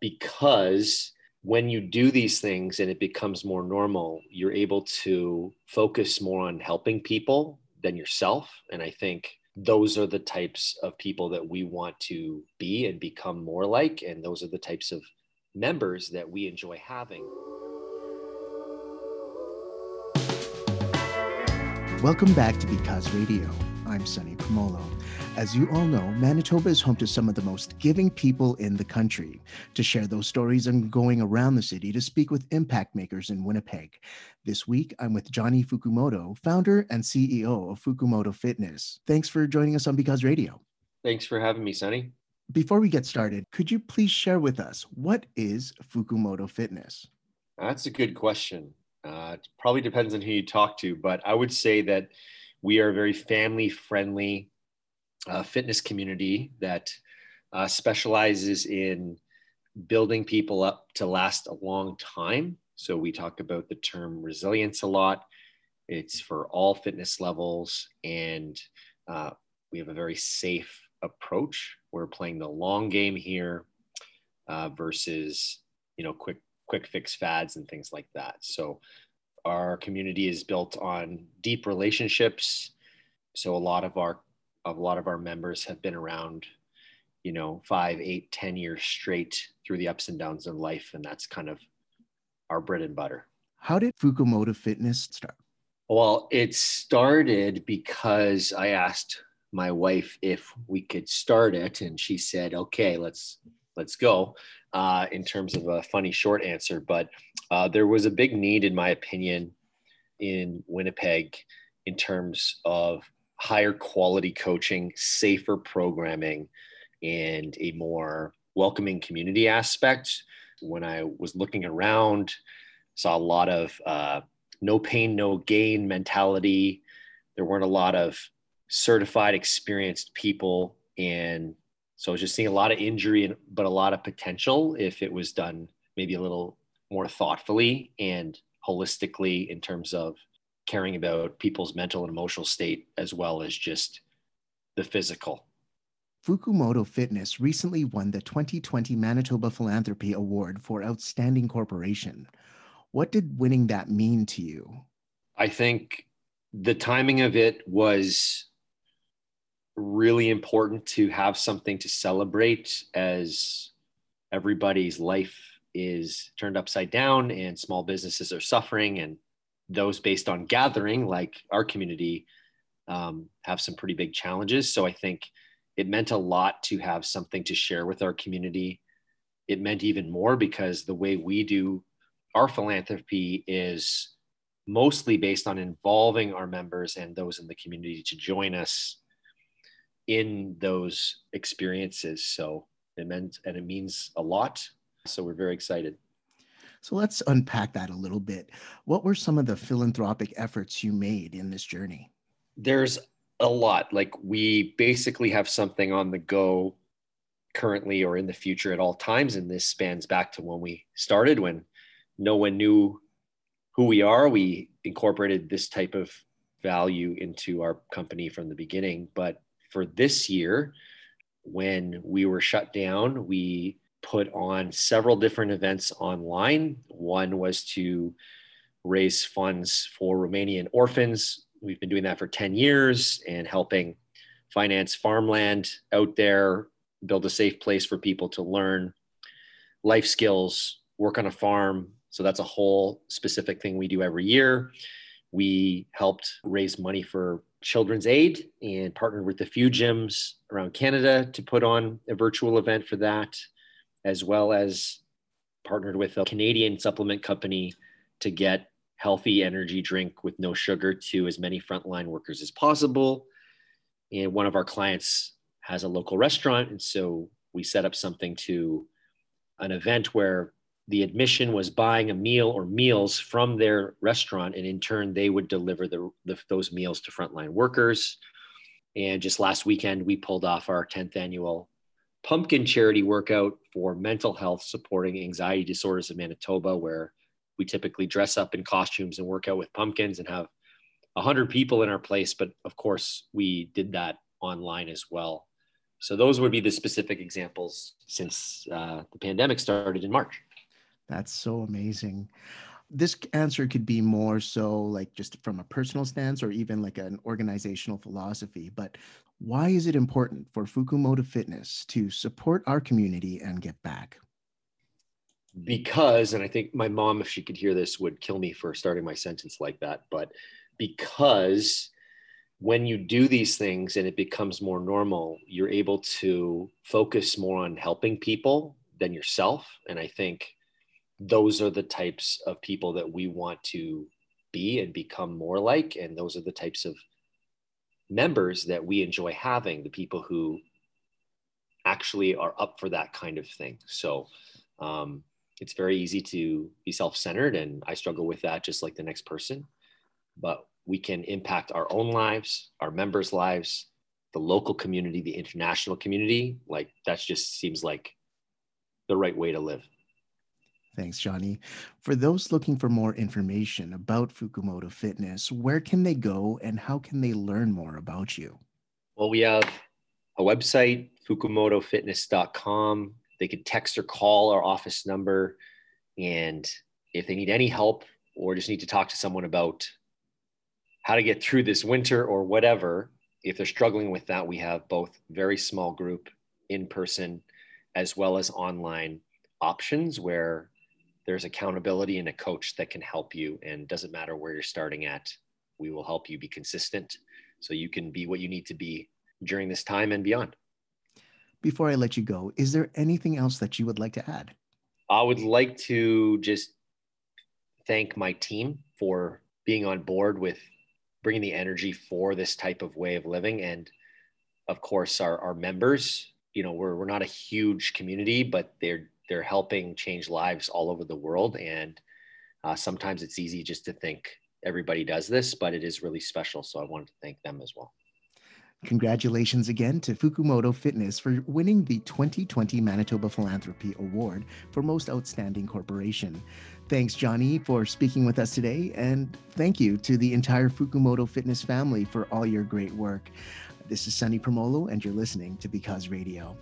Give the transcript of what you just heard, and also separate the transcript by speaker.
Speaker 1: because when you do these things and it becomes more normal, you're able to focus more on helping people than yourself. And I think those are the types of people that we want to be and become more like. And those are the types of members that we enjoy having.
Speaker 2: Welcome back to Because Radio. I'm Sunny Promolo. As you all know, Manitoba is home to some of the most giving people in the country. To share those stories, I'm going around the city to speak with impact makers in Winnipeg. This week, I'm with Johnny Fukumoto, founder and CEO of Fukumoto Fitness. Thanks for joining us on Because Radio.
Speaker 1: Thanks for having me, Sunny.
Speaker 2: Before we get started, could you please share with us what is Fukumoto Fitness?
Speaker 1: That's a good question. Uh, it probably depends on who you talk to, but I would say that we are very family friendly uh, fitness community that uh, specializes in building people up to last a long time. So we talk about the term resilience a lot. It's for all fitness levels, and uh, we have a very safe approach. We're playing the long game here uh, versus you know quick quick fix fads and things like that. So our community is built on deep relationships. So a lot of our a lot of our members have been around you know five eight ten years straight through the ups and downs of life and that's kind of our bread and butter.
Speaker 2: How did fukumoto fitness start?
Speaker 1: Well it started because i asked my wife if we could start it and she said okay let's let's go uh, in terms of a funny short answer but uh, there was a big need in my opinion in winnipeg in terms of higher quality coaching, safer programming, and a more welcoming community aspect. When I was looking around, saw a lot of uh, no pain, no gain mentality. There weren't a lot of certified, experienced people, and so I was just seeing a lot of injury, but a lot of potential if it was done maybe a little more thoughtfully and holistically in terms of caring about people's mental and emotional state as well as just the physical.
Speaker 2: Fukumoto Fitness recently won the 2020 Manitoba Philanthropy Award for Outstanding Corporation. What did winning that mean to you?
Speaker 1: I think the timing of it was really important to have something to celebrate as everybody's life is turned upside down and small businesses are suffering and those based on gathering, like our community, um, have some pretty big challenges. So I think it meant a lot to have something to share with our community. It meant even more because the way we do our philanthropy is mostly based on involving our members and those in the community to join us in those experiences. So it meant, and it means a lot. So we're very excited.
Speaker 2: So let's unpack that a little bit. What were some of the philanthropic efforts you made in this journey?
Speaker 1: There's a lot. Like we basically have something on the go currently or in the future at all times. And this spans back to when we started, when no one knew who we are. We incorporated this type of value into our company from the beginning. But for this year, when we were shut down, we put on several different events online. One was to raise funds for Romanian orphans. We've been doing that for 10 years and helping finance farmland out there, build a safe place for people to learn life skills, work on a farm. So that's a whole specific thing we do every year. We helped raise money for Children's Aid and partnered with a few gyms around Canada to put on a virtual event for that as well as partnered with a Canadian supplement company to get healthy energy drink with no sugar to as many frontline workers as possible. And one of our clients has a local restaurant. And so we set up something to an event where the admission was buying a meal or meals from their restaurant. And in turn, they would deliver the, the, those meals to frontline workers. And just last weekend, we pulled off our 10th annual pumpkin charity workout for mental health supporting anxiety disorders in Manitoba, where we typically dress up in costumes and work out with pumpkins and have 100 people in our place. But of course, we did that online as well. So those would be the specific examples since uh, the pandemic started in March.
Speaker 2: That's so amazing. This answer could be more so like just from a personal stance or even like an organizational philosophy. But why is it important for Fukumoto Fitness to support our community and give back?
Speaker 1: Because, and I think my mom, if she could hear this, would kill me for starting my sentence like that. But because when you do these things and it becomes more normal, you're able to focus more on helping people than yourself. And I think those are the types of people that we want to be and become more like. And those are the types of members that we enjoy having, the people who actually are up for that kind of thing. So um, it's very easy to be self centered. And I struggle with that just like the next person. But we can impact our own lives, our members' lives, the local community, the international community. Like that just seems like the right way to live.
Speaker 2: Thanks, Johnny. For those looking for more information about Fukumoto Fitness, where can they go and how can they learn more about you?
Speaker 1: Well, we have a website, fukumotofitness.com. They could text or call our office number. And if they need any help or just need to talk to someone about how to get through this winter or whatever, if they're struggling with that, we have both very small group in person as well as online options where there's accountability and a coach that can help you and doesn't matter where you're starting at we will help you be consistent. So you can be what you need to be during this time and beyond.
Speaker 2: Before i let you go is there anything else that you would like to add?
Speaker 1: I would like to just thank my team for being on board with bringing the energy for this type of way of living. And of course our, our members you know we're, we're not a huge community but they're they're helping change lives all over the world. And uh, sometimes it's easy just to think everybody does this, but it is really special. So I wanted to thank them as well.
Speaker 2: Congratulations again to Fukumoto Fitness for winning the 2020 Manitoba Philanthropy Award for Most Outstanding Corporation. Thanks, Johnny, for speaking with us today. And thank you to the entire Fukumoto Fitness family for all your great work. This is Sunny Promolo, and you're listening to Because Radio.